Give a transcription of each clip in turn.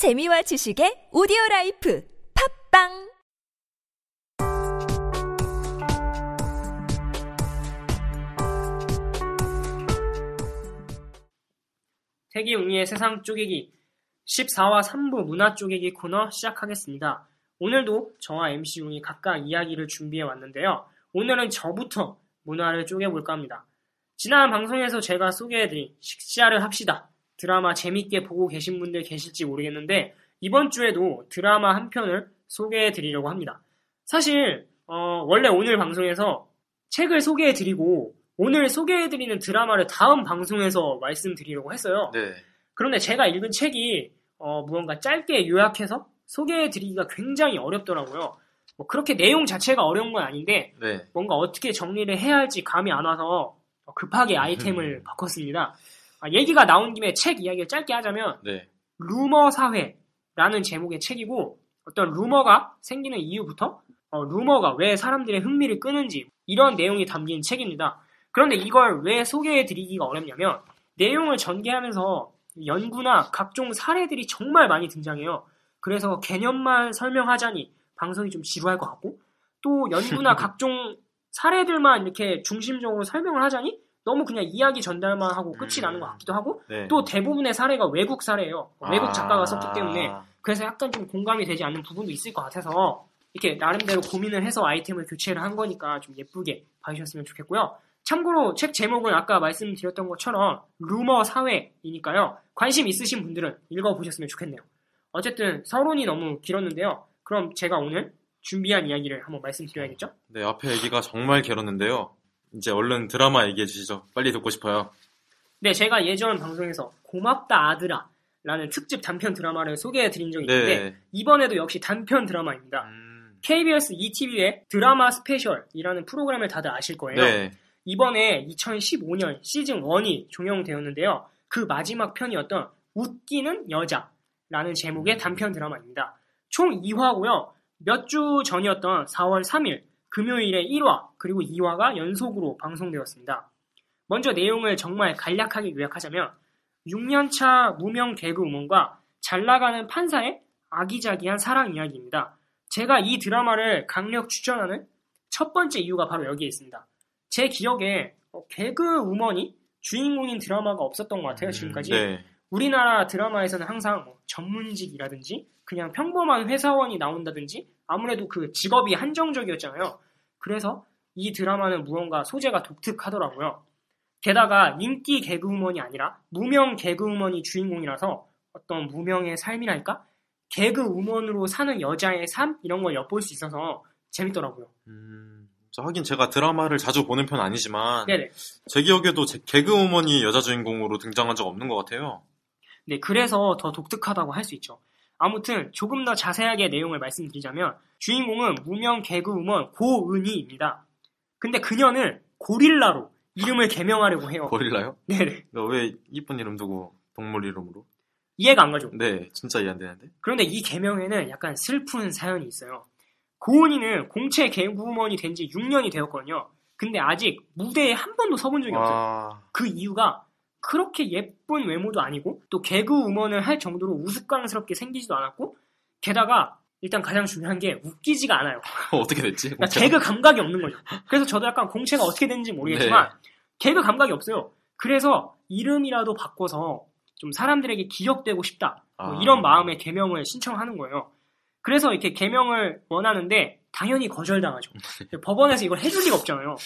재미와 지식의 오디오 life 팟빵 택이 웅이의 세상 쪼개기 14화 3부 문화 쪼개기 코너 시작하겠습니다. 오늘도 저와 MC 웅이 각각 이야기를 준비해 왔는데요. 오늘은 저부터 문화를 쪼개볼까 합니다. 지난 방송에서 제가 소개해드린 식샤를 합시다. 드라마 재밌게 보고 계신 분들 계실지 모르겠는데 이번 주에도 드라마 한 편을 소개해 드리려고 합니다. 사실 어, 원래 오늘 방송에서 책을 소개해 드리고 오늘 소개해 드리는 드라마를 다음 방송에서 말씀드리려고 했어요. 네. 그런데 제가 읽은 책이 어, 무언가 짧게 요약해서 소개해 드리기가 굉장히 어렵더라고요. 뭐 그렇게 내용 자체가 어려운 건 아닌데 네. 뭔가 어떻게 정리를 해야 할지 감이 안 와서 급하게 아이템을 바꿨습니다. 아, 얘기가 나온 김에 책 이야기를 짧게 하자면 네. 루머 사회라는 제목의 책이고 어떤 루머가 생기는 이유부터 어, 루머가 왜 사람들의 흥미를 끄는지 이런 내용이 담긴 책입니다. 그런데 이걸 왜 소개해드리기가 어렵냐면 내용을 전개하면서 연구나 각종 사례들이 정말 많이 등장해요. 그래서 개념만 설명하자니 방송이 좀 지루할 것 같고 또 연구나 각종 사례들만 이렇게 중심적으로 설명을 하자니 너무 그냥 이야기 전달만 하고 끝이 음. 나는 것 같기도 하고 네. 또 대부분의 사례가 외국 사례예요. 외국 아. 작가가 썼기 때문에 그래서 약간 좀 공감이 되지 않는 부분도 있을 것 같아서 이렇게 나름대로 고민을 해서 아이템을 교체를 한 거니까 좀 예쁘게 봐주셨으면 좋겠고요. 참고로 책 제목은 아까 말씀드렸던 것처럼 루머 사회이니까요. 관심 있으신 분들은 읽어보셨으면 좋겠네요. 어쨌든 서론이 너무 길었는데요. 그럼 제가 오늘 준비한 이야기를 한번 말씀드려야겠죠? 네, 앞에 얘기가 정말 길었는데요. 이제 얼른 드라마 얘기해 주시죠. 빨리 듣고 싶어요. 네, 제가 예전 방송에서 고맙다 아들아 라는 특집 단편 드라마를 소개해 드린 적이 있는데 네. 이번에도 역시 단편 드라마입니다. 음, KBS 2TV의 드라마 스페셜이라는 프로그램을 다들 아실 거예요. 네. 이번에 2015년 시즌 1이 종영되었는데요. 그 마지막 편이었던 웃기는 여자라는 제목의 단편 드라마입니다. 총 2화고요. 몇 주 전이었던 4월 3일 금요일에 1화 그리고 2화가 연속으로 방송되었습니다. 먼저 내용을 정말 간략하게 요약하자면 6년차 무명 개그 우먼과 잘 나가는 판사의 아기자기한 사랑 이야기입니다. 제가 이 드라마를 강력 추천하는 첫 번째 이유가 바로 여기에 있습니다. 제 기억에 어, 개그 우먼이 주인공인 드라마가 없었던 것 같아요, 지금까지. 네. 우리나라 드라마에서는 항상 뭐 전문직이라든지 그냥 평범한 회사원이 나온다든지 아무래도 그 직업이 한정적이었잖아요. 그래서 이 드라마는 무언가 소재가 독특하더라고요. 게다가 인기 개그우먼이 아니라 무명 개그우먼이 주인공이라서 어떤 무명의 삶이랄까? 개그우먼으로 사는 여자의 삶? 이런 걸 엿볼 수 있어서 재밌더라고요. 음, 저 하긴 제가 드라마를 자주 보는 편 아니지만 네네. 제 기억에도 제 개그우먼이 여자 주인공으로 등장한 적 없는 것 같아요. 네, 그래서 더 독특하다고 할 수 있죠. 아무튼 조금 더 자세하게 내용을 말씀드리자면 주인공은 무명 개그우먼 고은희입니다. 근데 그녀는 고릴라로 이름을 개명하려고 해요. 고릴라요? 네네. 너 왜 이쁜 이름 두고 동물 이름으로? 이해가 안 가죠. 네, 진짜 이해 안 되는데. 그런데 이 개명에는 약간 슬픈 사연이 있어요. 고은희는 공채 개그우먼이 된 지 6년이 되었거든요. 근데 아직 무대에 한 번도 서본 적이 없어요. 와, 그 이유가 그렇게 예쁜 외모도 아니고 또 개그우먼을 할 정도로 우스꽝스럽게 생기지도 않았고 게다가 일단 가장 중요한 게 웃기지가 않아요. 어떻게 됐지? 그러니까 개그 감각이 없는 거죠. 그래서 저도 약간 공채가 어떻게 됐는지 모르겠지만 개그 감각이 없어요. 그래서 이름이라도 바꿔서 좀 사람들에게 기억되고 싶다. 뭐 아. 이런 마음에 개명을 신청하는 거예요. 그래서 이렇게 개명을 원하는데 당연히 거절당하죠. 법원에서 이걸 해줄 리가 없잖아요.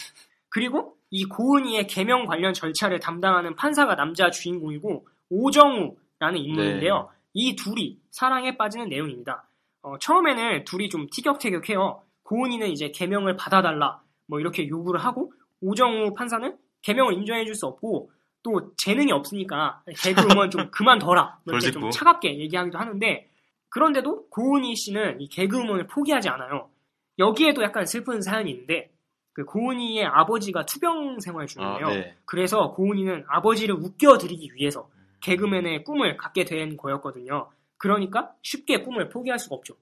그리고 이 고은이의 개명 관련 절차를 담당하는 판사가 남자 주인공이고 오정우라는 인물인데요. 이 둘이 사랑에 빠지는 내용입니다. 어, 처음에는 둘이 좀 티격태격해요. 고은이는 이제 개명을 받아달라 뭐 이렇게 요구를 하고 오정우 판사는 개명을 인정해줄 수 없고 또 재능이 없으니까 개그우먼 좀 그만둬라 뭐 이렇게 좀. 차갑게 얘기하기도 하는데 그런데도 고은희 씨는 이 개그우먼을 포기하지 않아요. 여기에도 약간 슬픈 사연이 있는데 그 고은희의 아버지가 투병 생활 중이에요. 아, 네. 그래서 고은이는 아버지를 웃겨드리기 위해서 개그맨의 꿈을 갖게 된 거였거든요. 그러니까 쉽게 꿈을 포기할 수가 없죠.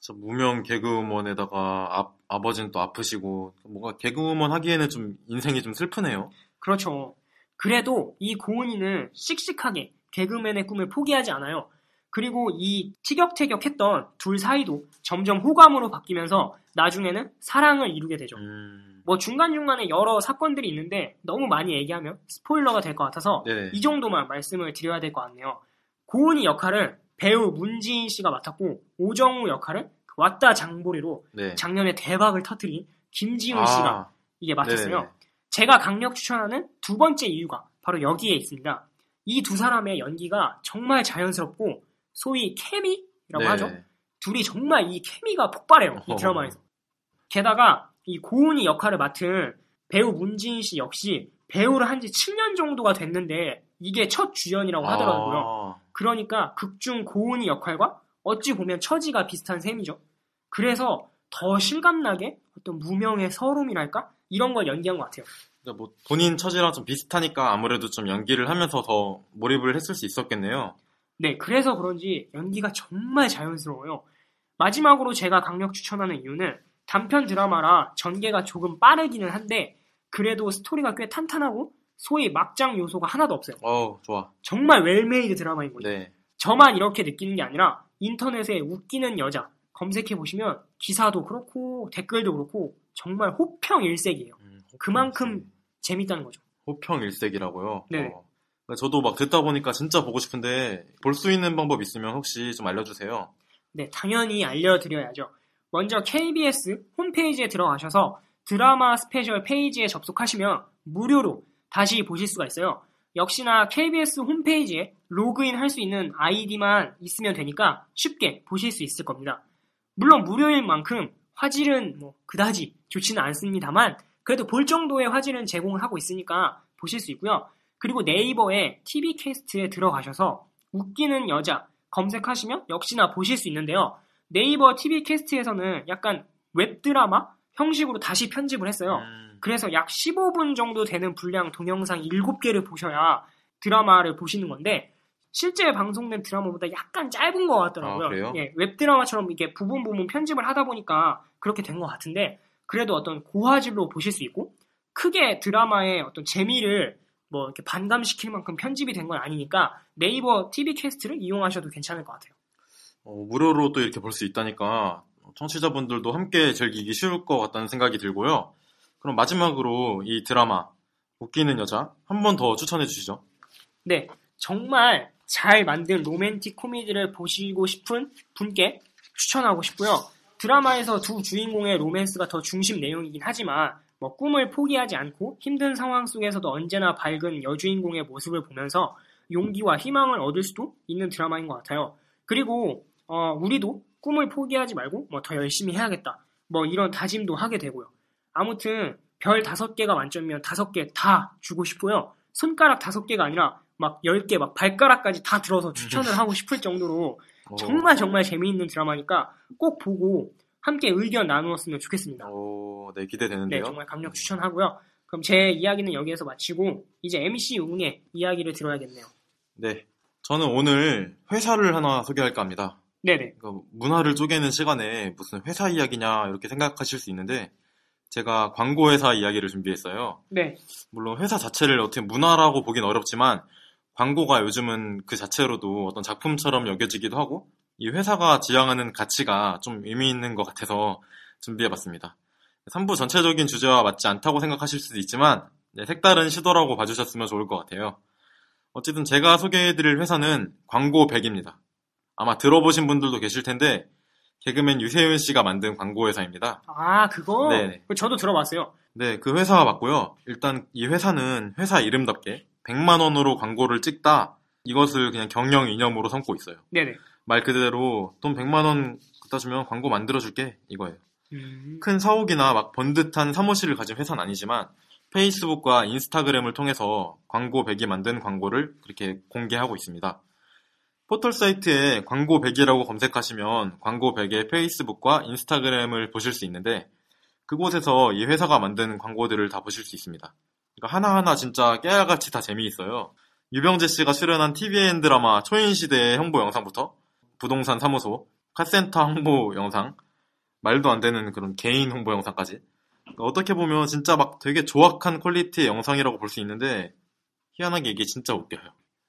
저 무명 개그우먼에다가 아, 아버지는 또 아프시고 뭔가 개그우먼 하기에는 좀 인생이 좀 슬프네요. 그렇죠. 그래도 이 고은이는 씩씩하게 개그맨의 꿈을 포기하지 않아요. 그리고 이 티격태격했던 둘 사이도 점점 호감으로 바뀌면서 나중에는 사랑을 이루게 되죠. 음, 뭐 중간중간에 여러 사건들이 있는데 너무 많이 얘기하면 스포일러가 될 것 같아서 네네. 이 정도만 말씀을 드려야 될 것 같네요. 고은이 역할을 배우 문지인 씨가 맡았고 오정우 역할을 그 왔다 장보리로 네. 작년에 대박을 터뜨린 김지훈 씨가 아, 이게 맡았어요. 네네네. 제가 강력 추천하는 두 번째 이유가 바로 여기에 있습니다. 이 두 사람의 연기가 정말 자연스럽고 소위 케미라고 네. 하죠. 둘이 정말 이 케미가 폭발해요. 이. 드라마에서. 게다가 이 고은이 역할을 맡은 배우 문지인 씨 역시 배우를 한 지 7년 정도가 됐는데 이게 첫 주연이라고 하더라고요. 아, 그러니까 극중 고은이 역할과 어찌 보면 처지가 비슷한 셈이죠. 그래서 더 실감나게 어떤 무명의 서름이랄까? 이런 걸 연기한 것 같아요. 그러니까 뭐 본인 처지랑 좀 비슷하니까 아무래도 좀 연기를 하면서 더 몰입을 했을 수 있었겠네요. 네, 그래서 그런지 연기가 정말 자연스러워요. 마지막으로 제가 강력 추천하는 이유는 단편 드라마라 전개가 조금 빠르기는 한데 그래도 스토리가 꽤 탄탄하고 소위 막장 요소가 하나도 없어요. 어우, 좋아. 정말 well-made 드라마인 거죠. 네. 저만 이렇게 느끼는 게 아니라 인터넷에 웃기는 여자 검색해 보시면 기사도 그렇고 댓글도 그렇고 정말 호평 일색이에요. 음, 그만큼 재밌다는 거죠. 호평 일색이라고요. 네. 어, 저도 막 듣다 보니까 진짜 보고 싶은데 볼 수 있는 방법 있으면 혹시 좀 알려주세요. 네, 당연히 알려드려야죠. 먼저 KBS 홈페이지에 들어가셔서 드라마 스페셜 페이지에 접속하시면 무료로 다시 보실 수가 있어요. 역시나 KBS 홈페이지에 로그인 할 수 있는 아이디만 있으면 되니까 쉽게 보실 수 있을 겁니다. 물론 무료일 만큼 화질은 뭐 그다지 좋지는 않습니다만 그래도 볼 정도의 화질은 제공을 하고 있으니까 보실 수 있고요. 그리고 네이버에 TV 캐스트에 들어가셔서 웃기는 여자 검색하시면 역시나 보실 수 있는데요. 네이버 TV 캐스트에서는 약간 웹드라마 형식으로 다시 편집을 했어요. 음, 그래서 약 15분 정도 되는 분량 동영상 7개를 보셔야 드라마를 보시는 건데 실제 방송된 드라마보다 약간 짧은 것 같더라고요. 아? 예, 웹드라마처럼 이게 부분 부분 편집을 하다 보니까 그렇게 된 것 같은데 그래도 어떤 고화질로 보실 수 있고 크게 드라마의 어떤 재미를 뭐 이렇게 반감시킬 만큼 편집이 된 건 아니니까 네이버 TV 캐스트를 이용하셔도 괜찮을 것 같아요. 어, 무료로 또 이렇게 볼 수 있다니까 청취자분들도 함께 즐기기 쉬울 것 같다는 생각이 들고요. 그럼 마지막으로 이 드라마 웃기는 여자 한 번 더 추천해 주시죠. 네, 정말 잘 만든 로맨틱 코미디를 보시고 싶은 분께 추천하고 싶고요. 드라마에서 두 주인공의 로맨스가 더 중심 내용이긴 하지만 뭐 꿈을 포기하지 않고 힘든 상황 속에서도 언제나 밝은 여주인공의 모습을 보면서 용기와 희망을 얻을 수도 있는 드라마인 것 같아요. 그리고 어, 우리도 꿈을 포기하지 말고 뭐 더 열심히 해야겠다. 뭐 이런 다짐도 하게 되고요. 아무튼 별 다섯 개가 만점이면 다섯 개 다 주고 싶고요. 손가락 다섯 개가 아니라 막 열 개, 막 발가락까지 다 들어서 추천을 하고 싶을 정도로 어, 정말 정말 재미있는 드라마니까 꼭 보고 함께 의견 나누었으면 좋겠습니다. 어, 네 네, 기대되는데요. 정말 강력 추천하고요. 그럼 제 이야기는 여기에서 마치고 이제 MC 웅의 이야기를 들어야겠네요. 네, 저는 오늘 회사를 하나 소개할까 합니다. 네네. 그러니까 문화를 쪼개는 시간에 무슨 회사 이야기냐 이렇게 생각하실 수 있는데 제가 광고 회사 이야기를 준비했어요. 네. 물론 회사 자체를 어떻게 문화라고 보긴 어렵지만 광고가 요즘은 그 자체로도 어떤 작품처럼 여겨지기도 하고 이 회사가 지향하는 가치가 좀 의미 있는 것 같아서 준비해봤습니다. 3부 전체적인 주제와 맞지 않다고 생각하실 수도 있지만 네, 색다른 시도라고 봐주셨으면 좋을 것 같아요. 어쨌든 제가 소개해드릴 회사는 광고 100입니다. 아마 들어보신 분들도 계실 텐데 개그맨 유세윤 씨가 만든 광고 회사입니다. 아, 그거? 네네. 저도 들어봤어요. 네, 그 회사 맞고요. 일단 이 회사는 회사 이름답게 100만 원으로 광고를 찍다 이것을 그냥 경영 이념으로 삼고 있어요. 네네. 말 그대로 돈 100만 원 갖다 주면 광고 만들어 줄게 이거예요. 음, 큰 사옥이나 막 번듯한 사무실을 가진 회사는 아니지만 페이스북과 인스타그램을 통해서 광고 100이 만든 광고를 그렇게 공개하고 있습니다. 포털 사이트에 광고 100이라고 검색하시면 광고 100의 페이스북과 인스타그램을 보실 수 있는데 그곳에서 이 회사가 만든 광고들을 다 보실 수 있습니다. 그러니까 하나하나 진짜 깨알같이 다 재미있어요. 유병재 씨가 출연한 TVN 드라마 초인시대의 홍보 영상부터 부동산 사무소, 카센터 홍보 영상, 말도 안 되는 그런 개인 홍보 영상까지. 그러니까 어떻게 보면 진짜 막 되게 조악한 퀄리티의 영상이라고 볼 수 있는데 희한하게 이게 진짜 웃겨요.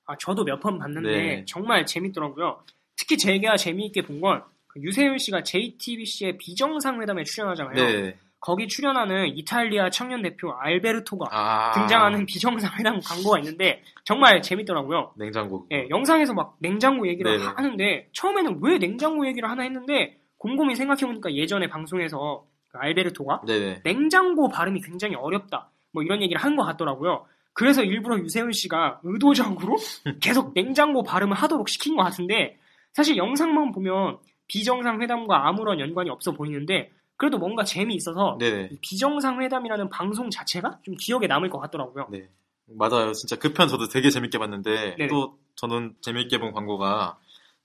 아, 저도 몇 번 봤는데 네. 정말 재밌더라고요. 특히 제가 재미있게 본 건 유세윤 씨가 JTBC의 비정상 회담에 출연하잖아요. 네. 거기 출연하는 이탈리아 청년 대표 알베르토가 아. 등장하는 비정상 회담 광고가 있는데 정말 재밌더라고요. 냉장고. 예, 영상에서 막 냉장고 얘기를 네네. 하는데 처음에는 왜 냉장고 얘기를 하나 했는데 곰곰이 생각해보니까 예전에 방송에서 그 알베르토가 네네. 냉장고 발음이 굉장히 어렵다. 뭐 이런 얘기를 한 것 같더라고요. 그래서 일부러 유세윤 씨가 의도적으로 계속 냉장고 발음을 하도록 시킨 것 같은데 사실 영상만 보면 비정상 회담과 아무런 연관이 없어 보이는데 그래도 뭔가 재미있어서 비정상 회담이라는 방송 자체가 좀 기억에 남을 것 같더라고요. 네. 맞아요. 진짜 그 편 저도 되게 재밌게 봤는데 네네. 또 저는 재밌게 본 광고가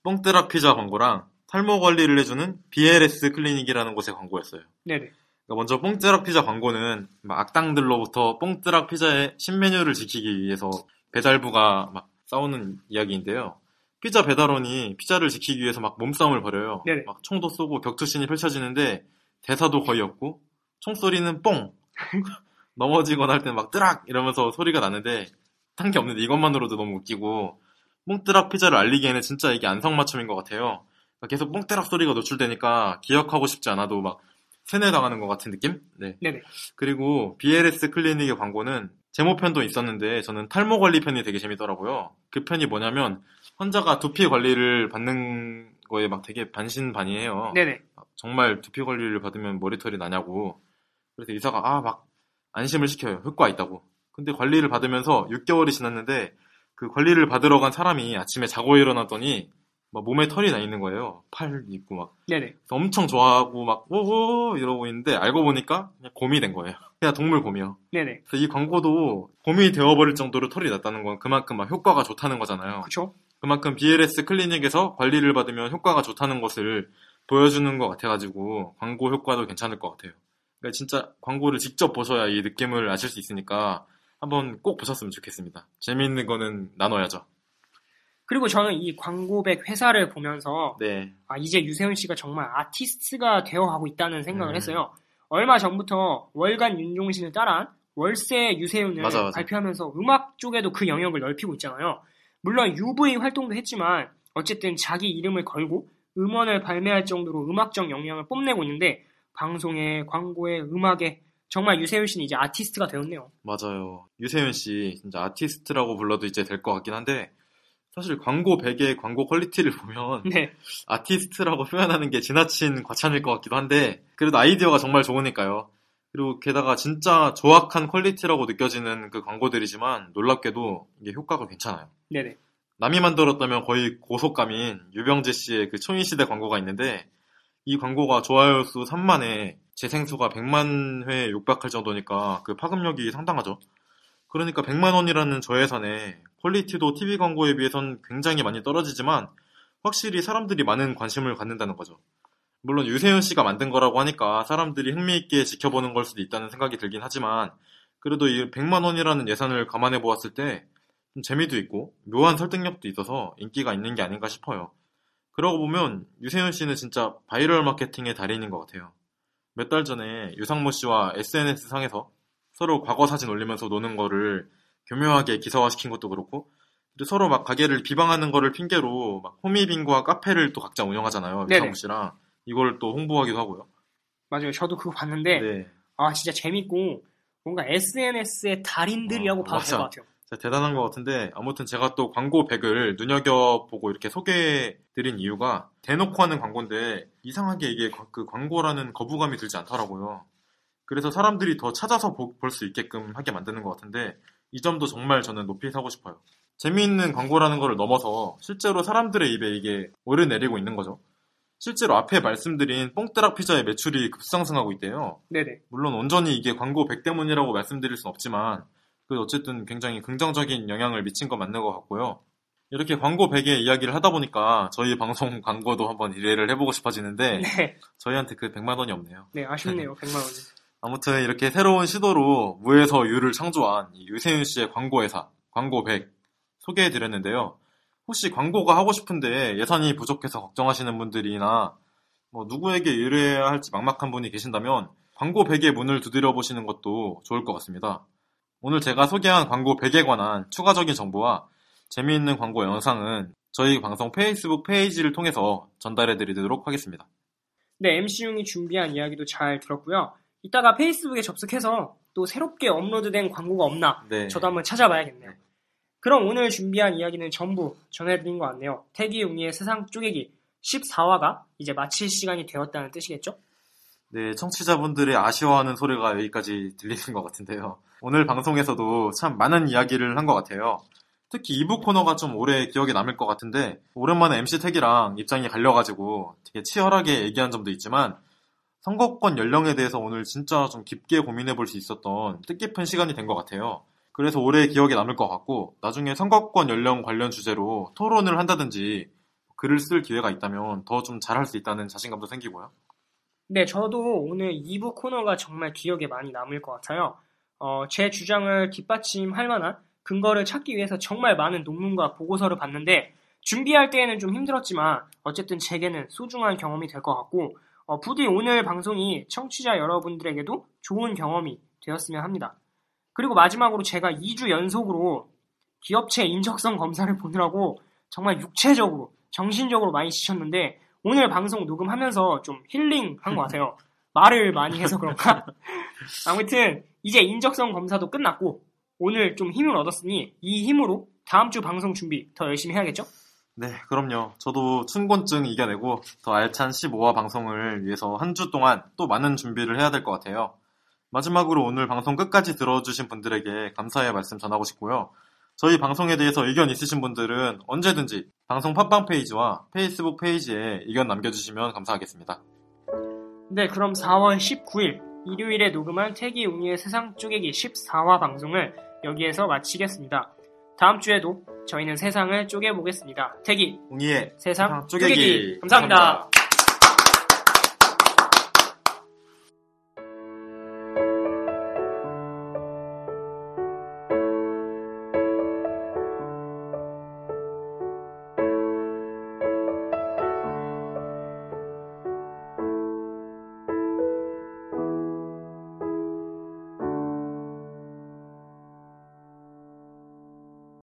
뽕뜨락 피자 광고랑 탈모 관리를 해주는 BLS 클리닉이라는 곳의 광고였어요. 네네. 그러니까 먼저 뽕뜨락 피자 광고는 막 악당들로부터 뽕뜨락 피자의 신메뉴를 지키기 위해서 배달부가 막 싸우는 이야기인데요. 피자 배달원이 피자를 지키기 위해서 막 몸싸움을 벌여요. 네네. 막 총도 쏘고 격투신이 펼쳐지는데 대사도 거의 없고 총소리는 뽕 넘어지거나 할 때는 막 뜨락 이러면서 소리가 나는데 한게 없는데 이것만으로도 너무 웃기고 뽕뜨락 피자를 알리기에는 진짜 이게 안성맞춤인 것 같아요. 그러니까 계속 뽕뜨락 소리가 노출되니까 기억하고 싶지 않아도 막 세뇌당하는 것 같은 느낌? 네. 네네. 그리고 BLS 클리닉의 광고는 제모편도 있었는데 저는 탈모 관리 편이 되게 재밌더라고요. 그 편이 뭐냐면 환자가 두피 관리를 받는 거에 막 되게 반신반의해요. 네네. 정말 두피 관리를 받으면 머리털이 나냐고. 그래서 의사가 아 막 안심을 시켜요. 효과 있다고. 근데 관리를 받으면서 6개월이 지났는데 그 관리를 받으러 간 사람이 아침에 자고 일어났더니 막 몸에 털이 나 있는 거예요. 팔 있고 막. 네네. 엄청 좋아하고 막 오오 이러고 있는데 알고 보니까 그냥 곰이 된 거예요. 그냥 동물 곰이요. 네네. 그래서 이 광고도 곰이 되어버릴 정도로 털이 났다는 건 그만큼 막 효과가 좋다는 거잖아요. 그쵸? 그만큼 BLS 클리닉에서 관리를 받으면 효과가 좋다는 것을 보여주는 것 같아가지고 광고 효과도 괜찮을 것 같아요. 그러니까 진짜 광고를 직접 보셔야 이 느낌을 아실 수 있으니까 한번 꼭 보셨으면 좋겠습니다. 재미있는 거는 나눠야죠. 그리고 저는 이 광고백 회사를 보면서 네. 아, 이제 유세윤 씨가 정말 아티스트가 되어가고 있다는 생각을 음. 했어요. 얼마 전부터 월간 윤종신을 따라한 월세 유세윤을 맞아, 맞아. 발표하면서 음악 쪽에도 그 영역을 넓히고 있잖아요. 물론 UV 활동도 했지만 어쨌든 자기 이름을 걸고 음원을 발매할 정도로 음악적 역량을 뽐내고 있는데 방송에 광고에 음악에 정말 유세윤 씨는 이제 아티스트가 되었네요. 맞아요. 유세윤 씨 진짜 아티스트라고 불러도 이제 될 것 같긴 한데 사실 광고백의 광고 quality를 보면 네, 아티스트라고 표현하는 게 지나친 과찬일 것 같기도 한데 그래도 아이디어가 정말 좋으니까요. 그리고 게다가 진짜 조악한 quality라고 느껴지는 그 광고들이지만 놀랍게도 이게 효과가 괜찮아요. 네네, 남이 만들었다면 거의 고소감인 유병재 씨의 그 초인시대 광고가 있는데 이 광고가 좋아요 수 3만에 재생수가 100만 회에 육박할 정도니까 그 파급력이 상당하죠. 그러니까 100만 원이라는 저예산에 quality도 TV 광고에 비해선 굉장히 많이 떨어지지만 확실히 사람들이 많은 관심을 갖는다는 거죠. 물론 유세윤 씨가 만든 거라고 하니까 사람들이 흥미있게 지켜보는 걸 수도 있다는 생각이 들긴 하지만 그래도 이 100만 원이라는 예산을 감안해 보았을 때좀 재미도 있고 묘한 설득력도 있어서 인기가 있는 게 아닌가 싶어요. 그러고 보면 유세윤 씨는 진짜 바이럴 마케팅의 달인인 것 같아요. 몇 달 전에 유상무 씨와 SNS 상에서 서로 과거 사진 올리면서 노는 거를 교묘하게 기사화시킨 것도 그렇고 또 서로 막 가게를 비방하는 거를 핑계로 막 호미빙과 카페를 또 각자 운영하잖아요. 유상무 씨랑 이걸 또 홍보하기도 하고요. 맞아요. 저도 그거 봤는데 네. 아 진짜 재밌고 뭔가 SNS의 달인들이라고 어, 봐도 될 것. 같아요. 대단한 것 같은데 아무튼 제가 또 광고 100을 눈여겨보고 이렇게 소개해드린 이유가 대놓고 하는 광고인데 이상하게 이게 과- 그 광고라는 거부감이 들지 않더라고요. 그래서 사람들이 더 찾아서 볼 수 있게끔 하게 만드는 것 같은데 이 점도 정말 저는 높이 사고 싶어요. 재미있는 광고라는 거를 넘어서 실제로 사람들의 입에 이게 오르내리고 있는 거죠. 실제로 앞에 말씀드린 뽕뜨락 피자의 매출이 급상승하고 있대요. 네네. 물론 온전히 이게 광고 100 때문이라고 말씀드릴 순 없지만 그 어쨌든 굉장히 긍정적인 영향을 미친 건 맞는 것 같고요. 이렇게 광고 100의 이야기를 하다 보니까 저희 방송 광고도 한번 일회를 해보고 싶어지는데 네. 저희한테 그 100만 원이 없네요. 네, 아쉽네요. 100만 원이. 아무튼 이렇게 새로운 시도로 무에서 유를 창조한 이 유세윤 씨의 광고 회사 광고 100 소개해드렸는데요. 혹시 광고가 하고 싶은데 예산이 부족해서 걱정하시는 분들이나 뭐 누구에게 의뢰해야 할지 막막한 분이 계신다면 광고 100의 문을 두드려 보시는 것도 좋을 것 같습니다. 오늘 제가 소개한 광고 100에 관한 추가적인 정보와 재미있는 광고 영상은 저희 방송 페이스북 페이지를 통해서 전달해 드리도록 하겠습니다. 네, MC용이 준비한 이야기도 잘 들었고요. 이따가 페이스북에 접속해서 또 새롭게 업로드된 광고가 없나 네. 저도 한번 찾아봐야겠네요. 그럼 오늘 준비한 이야기는 전부 전해드린 것 같네요. 태기 용이의 세상 쪼개기 14화가 이제 마칠 시간이 되었다는 뜻이겠죠? 네, 청취자분들의 아쉬워하는 소리가 여기까지 들리는 것 같은데요. 오늘 방송에서도 참 많은 이야기를 한 것 같아요. 특히 2부 코너가 좀 오래 기억에 남을 것 같은데 오랜만에 MC 택이랑 입장이 갈려가지고 되게 치열하게 얘기한 점도 있지만 선거권 연령에 대해서 오늘 진짜 좀 깊게 고민해 볼 수 있었던 뜻깊은 시간이 된 것 같아요. 그래서 올해 기억에 남을 것 같고 나중에 선거권 연령 관련 주제로 토론을 한다든지 글을 쓸 기회가 있다면 더 좀 잘할 수 있다는 자신감도 생기고요. 네, 저도 오늘 2부 코너가 정말 기억에 많이 남을 것 같아요. 어, 제 주장을 뒷받침할 만한 근거를 찾기 위해서 정말 많은 논문과 보고서를 봤는데 준비할 때에는 좀 힘들었지만 어쨌든 제게는 소중한 경험이 될 것 같고 어, 부디 오늘 방송이 청취자 여러분들에게도 좋은 경험이 되었으면 합니다. 그리고 마지막으로 제가 2주 연속으로 기업체 인적성 검사를 보느라고 정말 육체적으로 정신적으로 많이 지쳤는데 오늘 방송 녹음하면서 좀 힐링한 것 같아요. 말을 많이 해서 그런가? 아무튼 이제 인적성 검사도 끝났고 오늘 좀 힘을 얻었으니 이 힘으로 다음 주 방송 준비 더 열심히 해야겠죠? 네, 그럼요. 저도 춘곤증 이겨내고 더 알찬 15화 방송을 위해서 한 주 동안 또 많은 준비를 해야 될 것 같아요. 마지막으로 오늘 방송 끝까지 들어주신 분들에게 감사의 말씀 전하고 싶고요. 저희 방송에 대해서 의견 있으신 분들은 언제든지 방송 팟빵 페이지와 페이스북 페이지에 의견 남겨주시면 감사하겠습니다. 네, 그럼 4월 19일 일요일에 녹음한 택이 웅이의 세상 쪼개기 14화 방송을 여기에서 마치겠습니다. 다음 주에도 저희는 세상을 쪼개보겠습니다. 택이, 웅이의 세상 쪼개기. 쪼개기. 감사합니다.